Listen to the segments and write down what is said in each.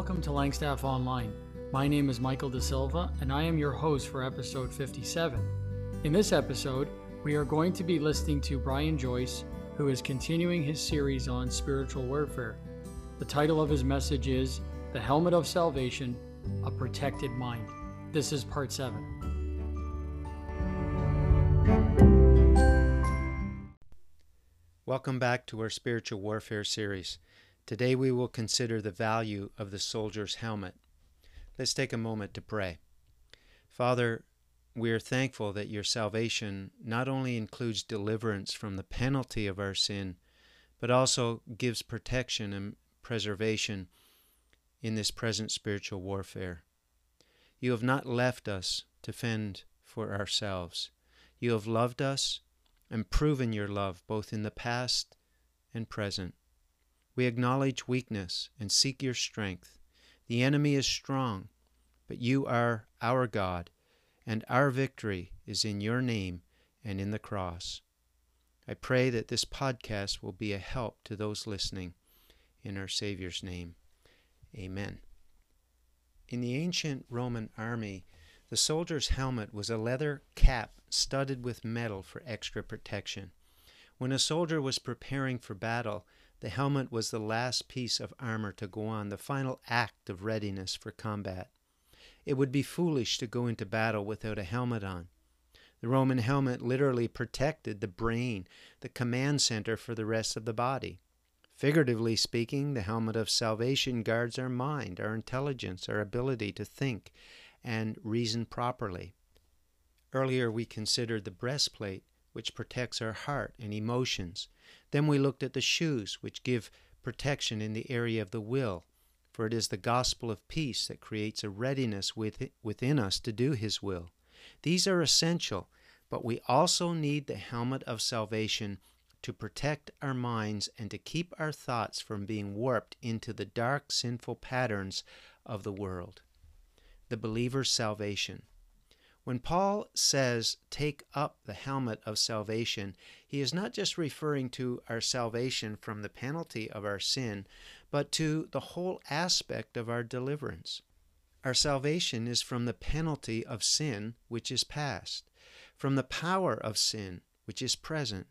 Welcome to Langstaff Online. My name is Michael De Silva, and I am your host for episode 57. In this episode, we are going to be listening to Brian Joyce, who is continuing his series on spiritual warfare. The title of his message is The Helmet of Salvation A Protected Mind. This is part 7. Welcome back to our spiritual warfare series. Today we will consider the value of the soldier's helmet. Let's take a moment to pray. Father, we are thankful that your salvation not only includes deliverance from the penalty of our sin, but also gives protection and preservation in this present spiritual warfare. You have not left us to fend for ourselves. You have loved us and proven your love both in the past and present. We acknowledge weakness and seek your strength. The enemy is strong, but you are our God, and our victory is in your name and in the cross. I pray that this podcast will be a help to those listening. In our Savior's name, amen. In the ancient Roman army, the soldier's helmet was a leather cap studded with metal for extra protection. When a soldier was preparing for battle, the helmet was the last piece of armor to go on, the final act of readiness for combat. It would be foolish to go into battle without a helmet on. The Roman helmet literally protected the brain, the command center for the rest of the body. Figuratively speaking, the helmet of salvation guards our mind, our intelligence, our ability to think and reason properly. Earlier, we considered the breastplate, which protects our heart and emotions. Then we looked at the shoes, which give protection in the area of the will, for it is the gospel of peace that creates a readiness within us to do His will. These are essential, but we also need the helmet of salvation to protect our minds and to keep our thoughts from being warped into the dark, sinful patterns of the world the believer's salvation. When Paul says, take up the helmet of salvation, he is not just referring to our salvation from the penalty of our sin, but to the whole aspect of our deliverance. Our salvation is from the penalty of sin, which is past, from the power of sin, which is present,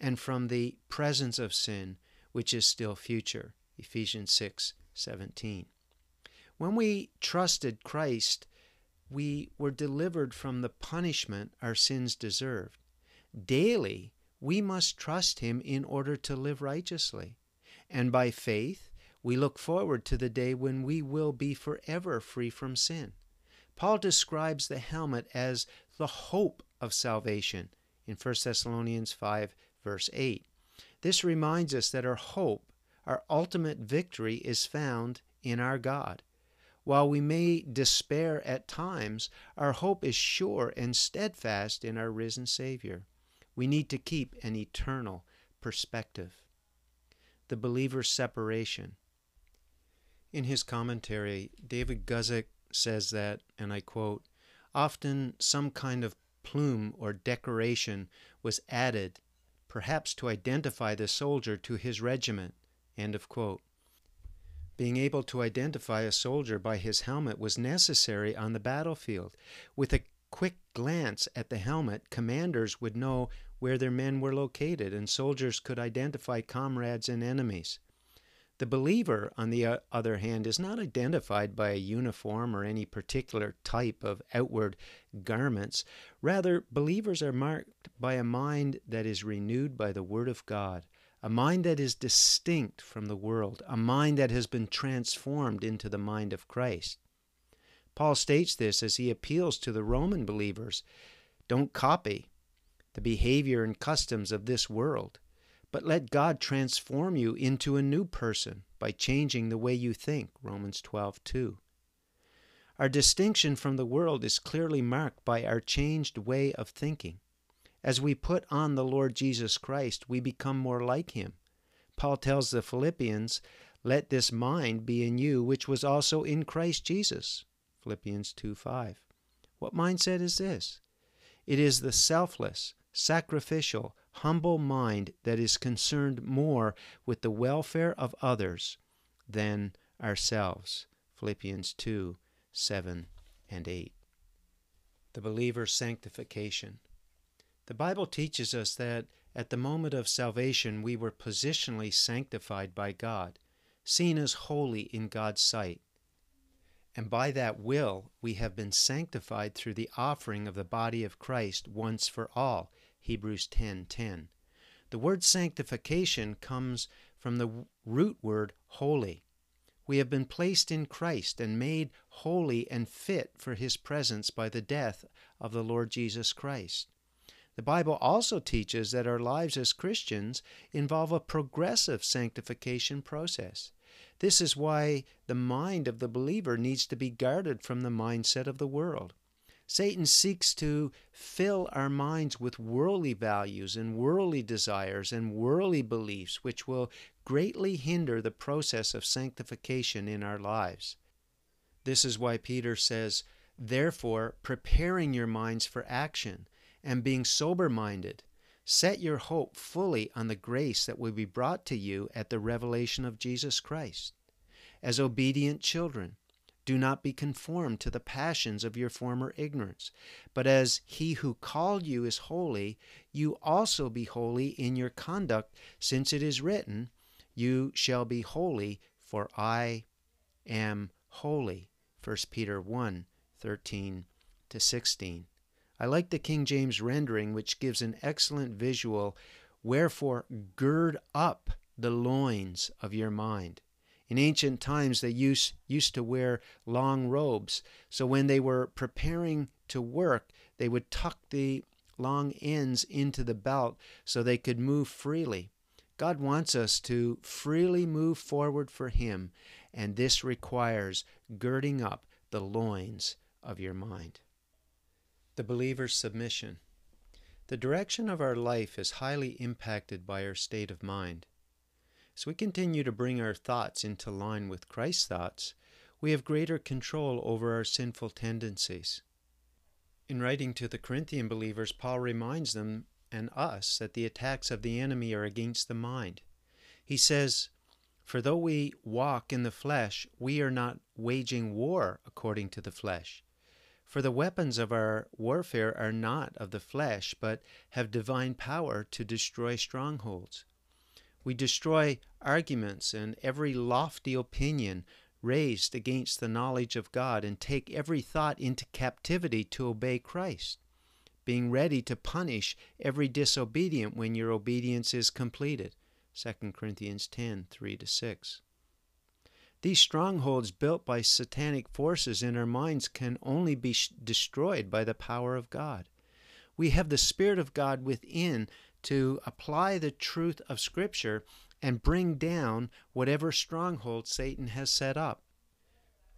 and from the presence of sin, which is still future. Ephesians 6 17. When we trusted Christ, we were delivered from the punishment our sins deserved. Daily, we must trust Him in order to live righteously. And by faith, we look forward to the day when we will be forever free from sin. Paul describes the helmet as the hope of salvation in 1 Thessalonians 5, verse 8. This reminds us that our hope, our ultimate victory, is found in our God. While we may despair at times, our hope is sure and steadfast in our risen Savior. We need to keep an eternal perspective. The believer's separation. In his commentary, David Guzik says that, and I quote, often some kind of plume or decoration was added, perhaps to identify the soldier to his regiment. End of quote. Being able to identify a soldier by his helmet was necessary on the battlefield. With a quick glance at the helmet, commanders would know where their men were located, and soldiers could identify comrades and enemies. The believer, on the uh, other hand, is not identified by a uniform or any particular type of outward garments. Rather, believers are marked by a mind that is renewed by the Word of God a mind that is distinct from the world, a mind that has been transformed into the mind of Christ. Paul states this as he appeals to the Roman believers don't copy the behavior and customs of this world, but let God transform you into a new person by changing the way you think. Romans 12:2. Our distinction from the world is clearly marked by our changed way of thinking. As we put on the Lord Jesus Christ, we become more like him. Paul tells the Philippians, Let this mind be in you, which was also in Christ Jesus. Philippians 2 5. What mindset is this? It is the selfless, sacrificial, humble mind that is concerned more with the welfare of others than ourselves. Philippians 2 7 and 8. The believer's sanctification. The Bible teaches us that at the moment of salvation we were positionally sanctified by God, seen as holy in God's sight. And by that will we have been sanctified through the offering of the body of Christ once for all. Hebrews 10:10. 10. The word sanctification comes from the root word holy. We have been placed in Christ and made holy and fit for his presence by the death of the Lord Jesus Christ. The Bible also teaches that our lives as Christians involve a progressive sanctification process. This is why the mind of the believer needs to be guarded from the mindset of the world. Satan seeks to fill our minds with worldly values and worldly desires and worldly beliefs, which will greatly hinder the process of sanctification in our lives. This is why Peter says, Therefore, preparing your minds for action and being sober minded, set your hope fully on the grace that will be brought to you at the revelation of Jesus Christ. As obedient children, do not be conformed to the passions of your former ignorance, but as he who called you is holy, you also be holy in your conduct, since it is written, You shall be holy, for I am holy. 1 Peter 1 13 to 16. I like the King James rendering, which gives an excellent visual. Wherefore, gird up the loins of your mind. In ancient times, they used, used to wear long robes. So when they were preparing to work, they would tuck the long ends into the belt so they could move freely. God wants us to freely move forward for Him, and this requires girding up the loins of your mind the believer's submission. The direction of our life is highly impacted by our state of mind. As we continue to bring our thoughts into line with Christ's thoughts, we have greater control over our sinful tendencies. In writing to the Corinthian believers, Paul reminds them and us that the attacks of the enemy are against the mind. He says, For though we walk in the flesh, we are not waging war according to the flesh. For the weapons of our warfare are not of the flesh, but have divine power to destroy strongholds. We destroy arguments and every lofty opinion raised against the knowledge of God and take every thought into captivity to obey Christ, being ready to punish every disobedient when your obedience is completed. 2 Corinthians 10 3 6. These strongholds built by satanic forces in our minds can only be sh- destroyed by the power of God. We have the Spirit of God within to apply the truth of Scripture and bring down whatever stronghold Satan has set up.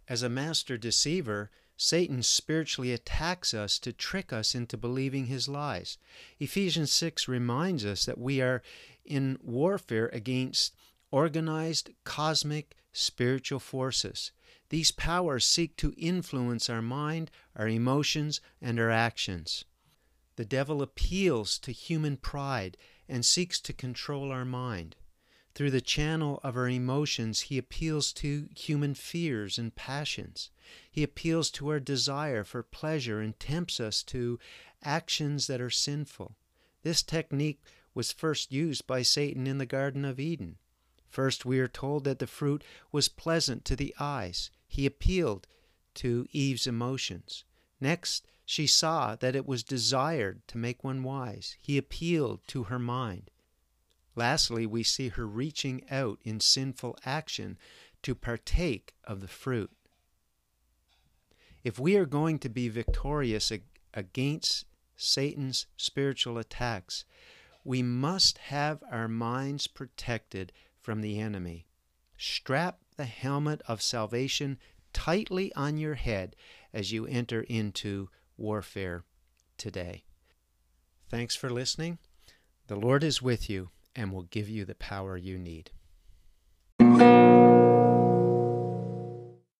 As a master deceiver, Satan spiritually attacks us to trick us into believing his lies. Ephesians 6 reminds us that we are in warfare against organized cosmic spiritual forces. These powers seek to influence our mind, our emotions, and our actions. The devil appeals to human pride and seeks to control our mind. Through the channel of our emotions, he appeals to human fears and passions. He appeals to our desire for pleasure and tempts us to actions that are sinful. This technique was first used by Satan in the Garden of Eden. First, we are told that the fruit was pleasant to the eyes. He appealed to Eve's emotions. Next, she saw that it was desired to make one wise. He appealed to her mind. Lastly, we see her reaching out in sinful action to partake of the fruit. If we are going to be victorious against Satan's spiritual attacks, we must have our minds protected from the enemy. Strap the helmet of salvation tightly on your head as you enter into warfare today. Thanks for listening. The Lord is with you and will give you the power you need.